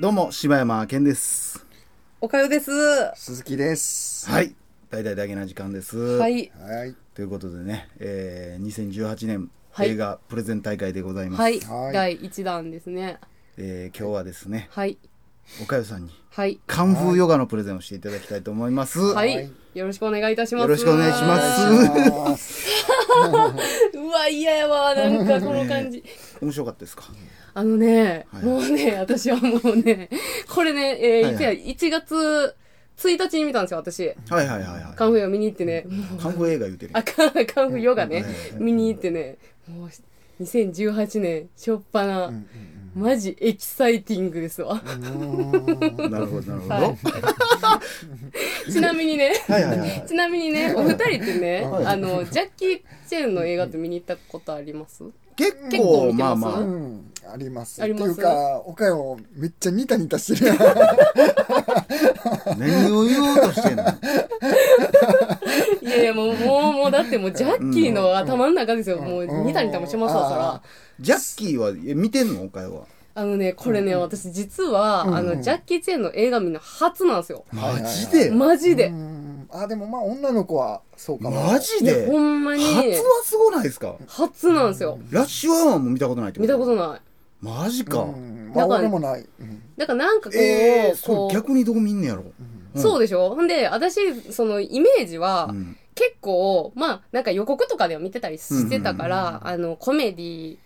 どうも柴山健ですおかよです。鈴木です。はい大々だけな時間ですはい。はい。ということでね、えー、2018年はい映画プレゼン大会でございます、はい。はい第一弾ですね。えー今日はですねはい。岡代さんにはい。カンフーヨガのプレゼンをしていただきたいと思います、はい。はいよろしくお願いいたします。よろしくお願いしますお願いします。うわ、嫌やわ。なんかこの感じ。面白かったですか？あのね、はいもうね、私はもうね、これね、えー、いつや、は1月1日に見たんですよ、私。はいはいはいはい。カンフーヨガ見に行ってね。カンフー映画言うてるあ、カンフーヨガね。うん、見に行ってね、もう2018年、しょっぱな、マジエキサイティングですわ。なるほどなるほど、は ちなみにね、はいはいはい。ちなみにね、お二人ってね、はい。あの、ジャッキー・チェンの映画って見に行ったことあります？結結構まあまあ。うん、あります。ありますっていうか、おかよめっちゃニタニタしてる。何を言おうとしてんの？いやいや、もう、もう、もう、だってもう、ジャッキーの頭の中ですよ。もう、ニタニタもしますわ、そら。ジャッキーはえ見てんの？岡代は。あのね、これね、私実は、あの、ジャッキー・チェンの映画見るの初なんですよ。マジで？マジで。う。んあ、でもまあ女の子はそうかも。マジで？ほんまに、初はすごないですか？初なんですよ。ラッシュアワーも見たことないってこ見とたことない。マジか、うん。まあだから俺もない。うん。だからなんかこう、えー、そこう。れ逆にどこ見んねやろ、そうでしょ？ほんで、私、そのイメージは、うん。結構、まあ、なんか予告とかでは見てたりしてたから、あの、コメディ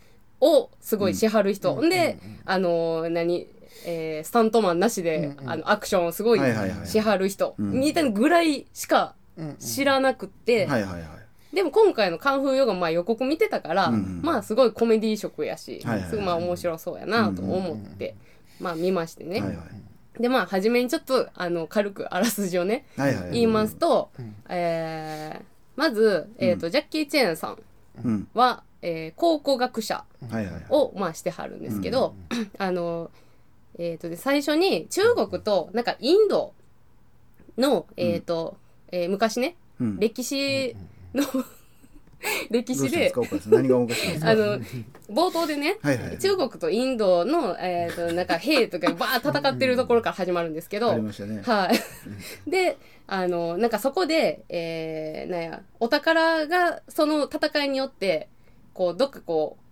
をすごいしはる人。ん、で、あの、何、えースタントマンなしで、あの、アクションをすごいはいはいはい。しはる人、ん。みたいなぐらいしかうん知らなくって、はいはいはい。でも今回のカンフーヨガ、まあ予告見てたから、うんまあすごいコメディ色やし、はいはいはい。すごいまあ面白そうやなと思って、まあ見ましてね。はいはい。で、まあ初めにちょっと、あの、軽くあらすじをね、はいはい言いますと、えーまず、えっ、と、ジャッキー・チェーンさんうん。は、えー考古学者はいはいはい。を、まあ、してはるんですけど、あの、えっ、とで、最初に中国と、なんかインドの、えっ、と、えー昔ね、うん。歴史の、歴史でどうしたんですか、岡田さん。何がおかしいんですか？あの、冒頭でね、はいはい。中国とインドの、えっ、と、なんか兵とか バーッ戦ってるところから始まるんですけど、ありましたね。はい。で、あの、なんかそこで、えー、なんや、お宝がその戦いによって、こう、どっかこう、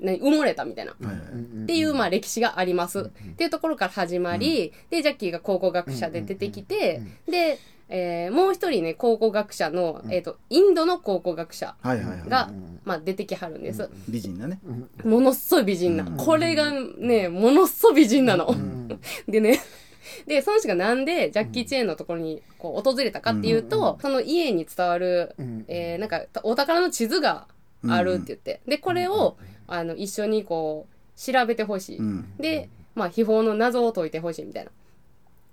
何、埋もれたみたいな。っていう、まあ、歴史があります。っていうところから始まり、で、ジャッキーが考古学者で出てきて、で、えーもう一人ね、考古学者の、えっ、と、インドの考古学者が、まあ、出てきはるんです。美人なね。ものすごい美人な。これがね、ものすごい美人なの。でね、で、その人がなんでジャッキー・チェーンのところにこう訪れたかっていうと、その家に伝わる、んえーなんかお宝の地図があるって言って、で、これを、あの、一緒にこう、調べてほしい。うん。で、まあ、秘宝の謎を解いてほしいみたいな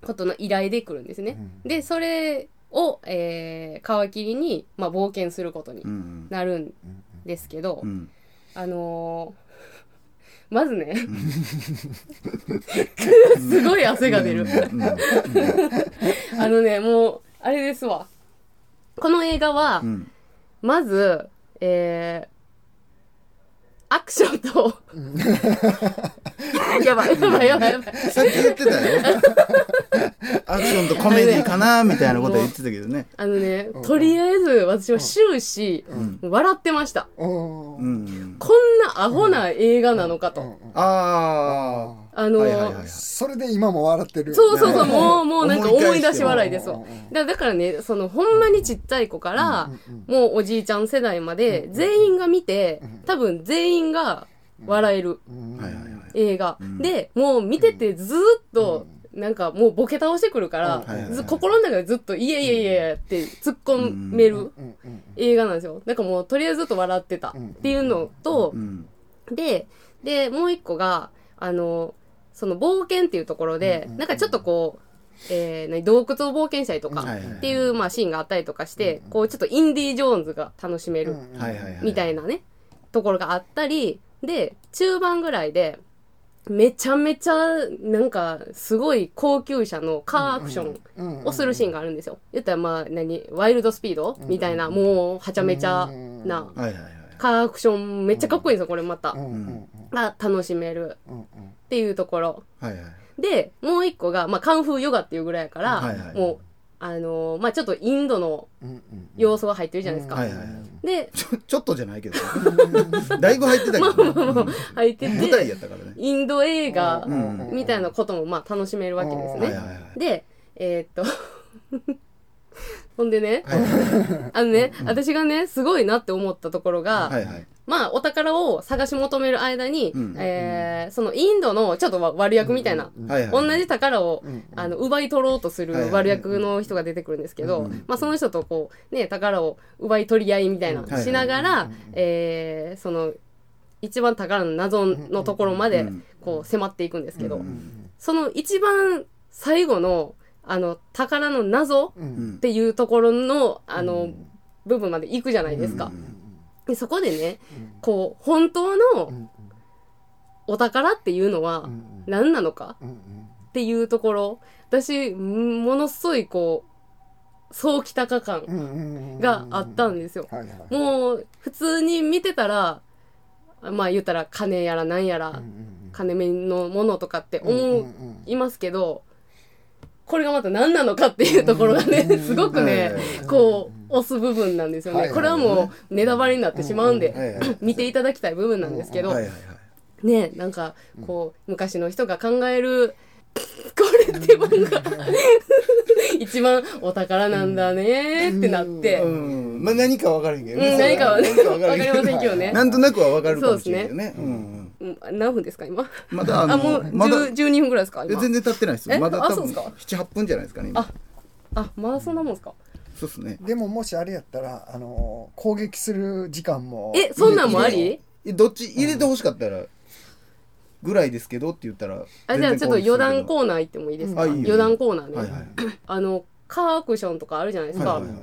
ことの依頼で来るんですね。で、それを、えー皮切りに、まあ、冒険することにうん。なるんですけど、うん。あのー まずね、すごい汗が出る。うん。うん。あのね、もう、あれですわ。この映画は、うん。まず、えー、アクションと、やばい、やばい、やばい、やばい。さっき言ってたよ。アクションとコメディかなみたいなことは言ってたけどね。あのね、とりあえず私は終始、笑ってました。こんなアホな映画なのかと。ああのーはいはいはい。それで今も笑ってる。そうそうそう、ねもう、もうなんか思い出し笑いですわ。だだからね、その、ほんまにちっちゃい子から、もうおじいちゃん世代まで、全員が見て、多分全員が笑える。映画。で、もう見ててずーっと、なんかもうボケ倒してくるから心の中でずっと、いやいやいやいやって突っ込める映画なんですよ。なんかもうとりあえずずっと笑ってたっていうのとう、ん。で、で、もう一個が、あの、その冒険っていうところで、なんかちょっとこう、えー、何洞窟を冒険したりとかっていう、まあ、シーンがあったりとかして、こう、ちょっとインディ・ジョーンズが楽しめるみたいなね、ところがあったり、で、中盤ぐらいで、めちゃめちゃ、なんか、すごい高級車のカーアクションをするシーンがあるんですよ。言ったら、まあ、何、ワイルドスピードみたいな、もう、はちゃめちゃな、カーアクションめっちゃかっこいいんですよ、これまた。が楽しめる。っていうところ。はいはい。で、もう一個が、まあ、カンフーヨガっていうぐらいやから、はいはい。もう、あのーまあ、ちょっとインドの要素が入ってるじゃないですか。で、ちょちょっとじゃないけど。ねだいぶ入ってたけどね。入って舞台て、やったからね。インド映画うんみたいなことも、まあ、楽しめるわけですね。で、えーっと、ほんでね、はいあのね、私がね、すごいなって思ったところが、はいはい。まあ、お宝を探し求める間に、うん。えーそのインドのちょっと悪役みたいな、はいはい同じ宝を、うんあの奪い取ろうとするはいはい悪役の人が出てくるんですけど、うんまあ、その人とこう、ね、宝を奪い取り合いみたいな、うんしながら、えーその一番宝の謎のところまでうんこう迫っていくんですけど、うん。その一番最後のあの宝の謎っていうところのあの、部分まで行くじゃないですか。うん。でそこでね、こう本当のうん。お宝っていうのはうん。何なのかうん。っていうところ。私んものすごいこう早期高感があったんですよ。もう普通に見てたらまあ言ったら金やら何やら金目のものとかって思いますけどこれがまた何なのかっていうところがねすごくねはいこう押す部分なんですよね。これはもうネタバレになってしまうんで見ていただきたい部分なんですけどねなんかこう昔の人が考える これって漫画一番お宝なんだねってなって、まあ何か分からへんけどね。何かはね何か分わかりませんけどね。なんとなくは分かるかもしれないけどね。うんうん何分ですか今？まだあのあもうまだ10 12分ぐらいですか今？え全然経ってないですえ？まだ多分あそうですか？78分じゃないですかね今。ああまだそんなもんですか？そうっすね。でももしあれやったらあの攻撃する時間もえそんなんもあり？えどっち入れてほしかったらぐらいですけどって言ったらあじゃあちょっと余談ーコーナー行ってもいいですか？あいいよ余談コーナーね、はいはいあのカーアクションとかあるじゃないですか、はいはいはい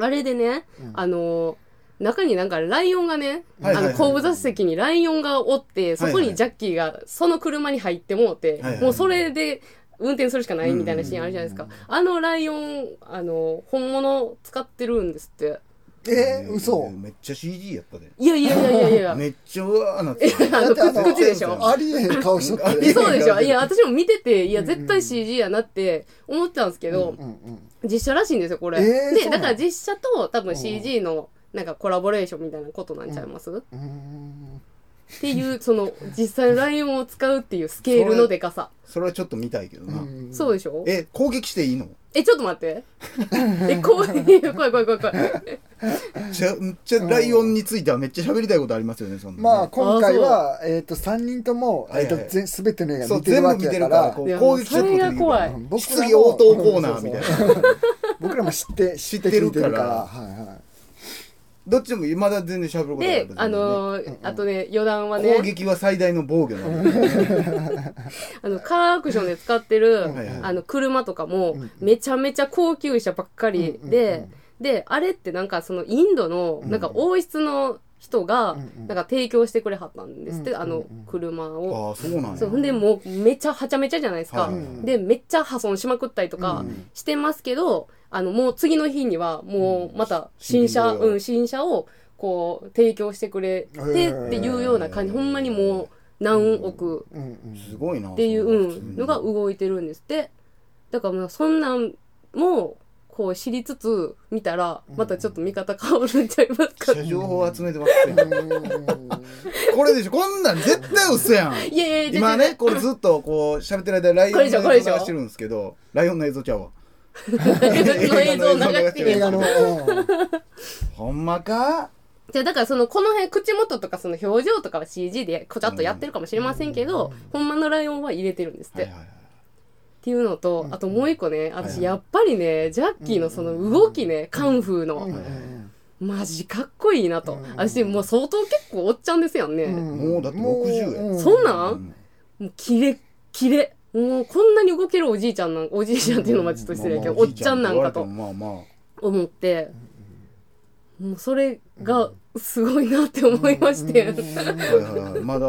あれでね、あの中になんかライオンがね、はいはいはい。あの後部座席にライオンがおって、そこにジャッキーがその車に入ってもうて、はいはい。もうそれで運転するしかないみたいなシーンあるじゃないですか。あのライオン、あの、本物使ってるんですって。えー嘘。めっちゃ CG やったで。いやいやいやいやいや。めっちゃうわーなって。あの、だってあの口でしょ。ありえへん顔しとったで そうでしょ。いや、私も見てて、いや、絶対 CG やなって思ってたんですけど、うんうん実写らしいんですよ、これ。えーで、だから実写と多分 CG のなんかコラボレーションみたいなことなんちゃいます、っていう、その、実際のライオンを使うっていうスケールのでかさ。それはちょっと見たいけどな。うんそうでしょ？え攻撃していいの？え、ちょっと待って。え、怖い、怖い怖い怖い怖い。めっちゃめっちゃライオンについてはめっちゃ喋りたいことありますよねそんなね。まあ今回はえっと3人ともえっと全全ての映画見てるわけ全部見てやからるからこいうや攻撃しちゃったこともうそれが怖い。うん。僕らも質疑応答コーナーみたいな。僕らも知って知ってるから。知はいはいどっちもまだ全然喋ることで、あのーあとね、余談はね。攻、撃は最大の防御なの。あの、カーアクションで使ってる、はいはいあの、車とかも、めちゃめちゃ高級車ばっかりで、で、あれってなんかそのインドの、なんか王室の人が、なんか提供してくれはったんですって、あの、車を。ああそうなんや。そうでもうめちゃはちゃめちゃじゃないですか、はいはいでめっちゃ破損しまくったりとかしてますけど、あのもう次の日にはもうまた新車、うん、新車をこう提供してくれてっていうような感じ。ほんまにもう何億。っっていう、うん、のが動いてるんですって。だからまあそんなんもこう知りつつ見たらまたちょっと見方変わるんちゃいますか、情報を集めてますねこれでしょ。こんなん絶対嘘やん。いやいやいや今ねこれずっとこう喋ってる間ライオンの映像流してるんですけどライオンの映像ちゃうわ。の映像流してる。映画の。うん。ほんまか？じゃあだからそのこの辺口元とかその表情とかは CG でこちゃっとやってるかもしれませんけど、ほんまのライオンは入れてるんですって、はいはいはいっていうのと、あともう一個ね私やっぱりねジャッキーのその動きね、カンフーの、マジかっこいいなと、私もう相当結構おっちゃんですやんね、もうだって60やそんなん、もうキレッキレ。もうこんなに動けるおじいちゃんなんおじいちゃんっていうのはちょっと失礼やけど、おっちゃんなんかとまあまあ思って、もうそれがすごいなって思いまして、はいはいはい。まだ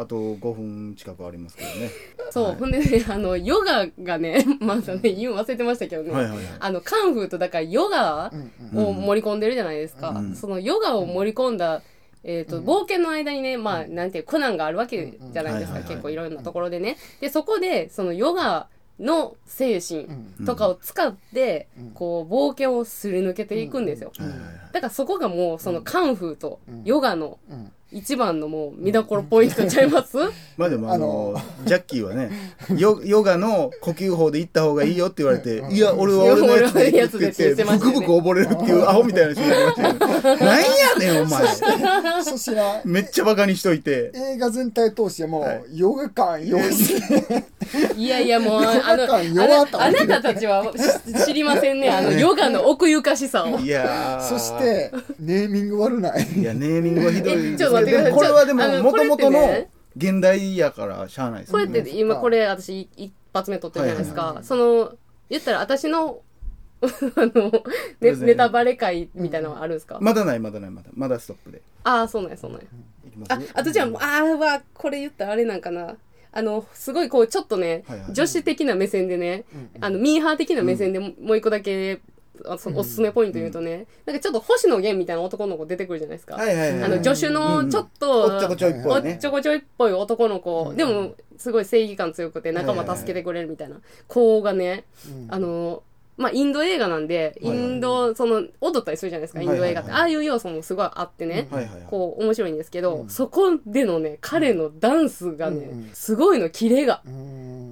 あと5分近くありますけどね。そう、ほんでね、あの、ヨガがね、まだね、言うの忘れてましたけどね、はいはいはい。あの、カンフーとだからヨガを盛り込んでるじゃないですか。うん。そのヨガを盛り込んだえっ、と、冒険の間にね、まあ、なんていう、苦難があるわけじゃないですか、うん。うん結構いろんなところでね。で、そこで、そのヨガの精神とかを使って、こう、冒険をすり抜けていくんですよ。だからそこがもう、そのカンフーとヨガのうん一番のもう見どころポイントちゃいます？まあでもあのジャッキーはねヨヨガの呼吸法で行った方がいいよって言われて、いや俺は俺のやつでってブクブク溺れるっていうアホみたいな人になりましたよなんやねんお前。そしてなめっちゃバカにしといて。映画全体通しても、はい。ヨガ感ヨガいやいやもう、あの、あなあなたたちはし知りませんね、あの、ヨガの奥ゆかしさを。いやー。そしてネーミング悪ない。いやネーミングはひどい。えちょっとこれはでももともとの現代やからしゃあないですこれねって今これ私一発目撮ってるじゃないですか。その、言ったら私の、あの、ね、ネタバレ会みたいなのはあるんですか、まだないまだないまだ。まだストップで。ああ、そうなんや、そうなんや。あ、あとじゃあ、ああは、これ言ったらあれなんかな。あの、すごいこう、ちょっとね、女子的な目線でね、あの、ミーハー的な目線でももう一個だけ、あそのおすすめポイント言うとね、なんかちょっと星野源みたいな男の子出てくるじゃないですか。あの、助手のちょっと、おっちょこちょいっぽいね。おっちょこちょいっぽい男の子、でもすごい正義感強くて仲間助けてくれるみたいな。子がね、あのまあインド映画なんでインドその踊ったりするじゃないですかインド映画って、ああいう要素もすごいあってね、こう面白いんですけど、そこでのね彼のダンスがね、うん。すごいのキレが。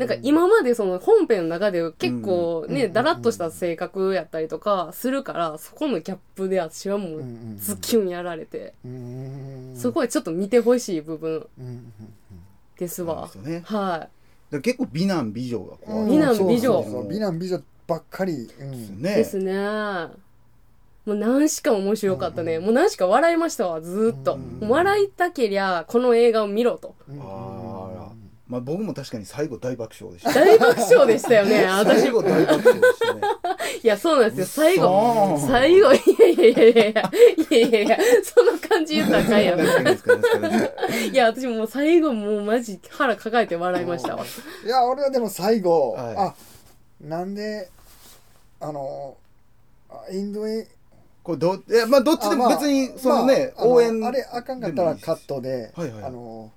うんなん。か今までその本編の中で結構ね、うんだらっとした性格やったりとかするから、そこのギャップで私はもうズキュンやられて、うん。そこはちょっと見てほしい部分うんですわ。すよね。はい。結構美男美女が美男美女。そうそうそう。美男美女ばっかり、うん。ね。ですね。もう何しか面白かったね。もう何しか笑いましたわ、ずーっと。笑いたけりゃ、この映画を見ろと。まあ僕も確かに最後大爆笑でした大爆笑でしたよね、私最。後大爆笑でしたね いや、そうなんですよ。最後。嘘最後、いやいやいやいやいや、いやいやいや、その感じ言ったらあかんやん。いや、私もう最後もうマジ腹抱えて笑いましたわ。いや俺はでも最後、はいあなんであのあインドへ？これどいやまあどっちでも別にそのね応援あれあかんかったらカットではいはいあの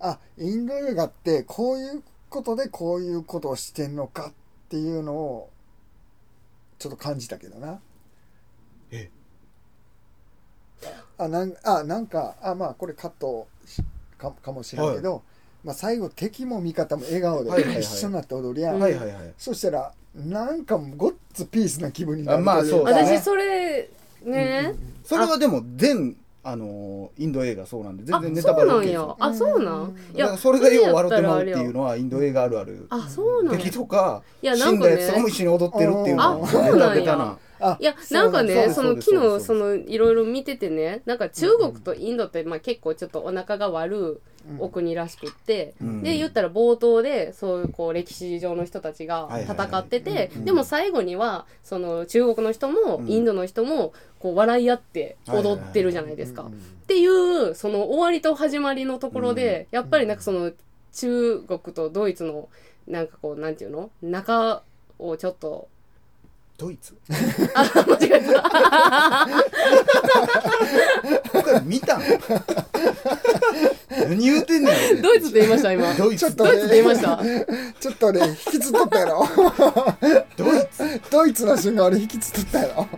あインド映画ってこういうことでこういうことをしてんのかっていうのをちょっと感じたけどな。えあなんあなんかあまあこれカットしかかもしれんけど、まあ、最後敵も味方も笑顔ではいはいはい。一緒になって踊るやん、はいはいはい。そしたらなんかもうごっつピースな気分になるあまあといかそうだね。私、それ、ね、それはでも全あのインド映画そうなんで全あ、然ネタバレなん OK ですあ、そうなん？いだからそれがよう笑ってまうっていうのはインド映画あるある。あ、そうなんや。敵とかいや死んなんかね。だやつとかも一緒に踊ってるっていうのは。あそうなんや。ベタベタなあいや、なんかね、その昨日、いろいろ見ててね、なんか中国とインドって、まあ結構ちょっとお腹が悪いお国らしくって、うん。で、言ったら冒頭で、そういうこう歴史上の人たちが戦っててうん、でも最後には、その中国の人もうん。インドの人も、こう笑い合って踊ってるじゃないですか。うんっていう、その終わりと始まりのところで、やっぱりなんかその中国とドイツの、なんかこう、なんていうの？仲をちょっと、ドイツ？あ、間違えた。他見たん 何言うてんねんドイツって言いました、今。ドイツ。ちょっとドイツって言いました。ちょっと俺引きつっとったやろ。ドイツ？ドイツの瞬間俺引きつっとったやろ。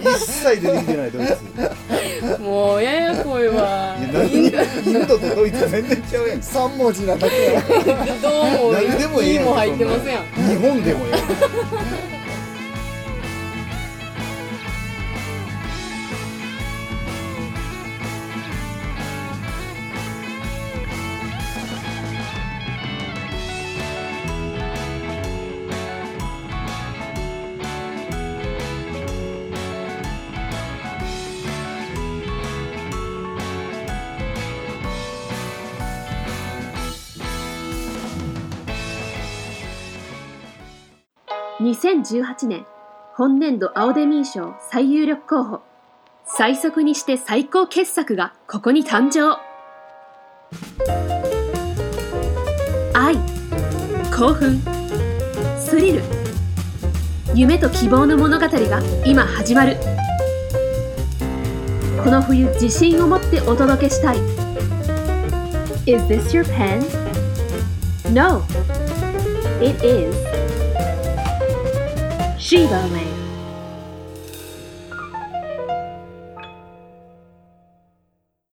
一切出てきてないドイツ。もう、ややこいわ。いやなんでインドとドイツ全然ちゃうやん。3文字なだけや。ろ どうも、何でもええやんいいも入ってません。やん。日本でもええ2018年本年度アオデミー賞最有力候補。最速にして最高傑作がここに誕生。愛興奮スリル。夢と希望の物語が今始まる。この冬自信を持ってお届けしたい。Is this your pen? No. It is Sheba Man.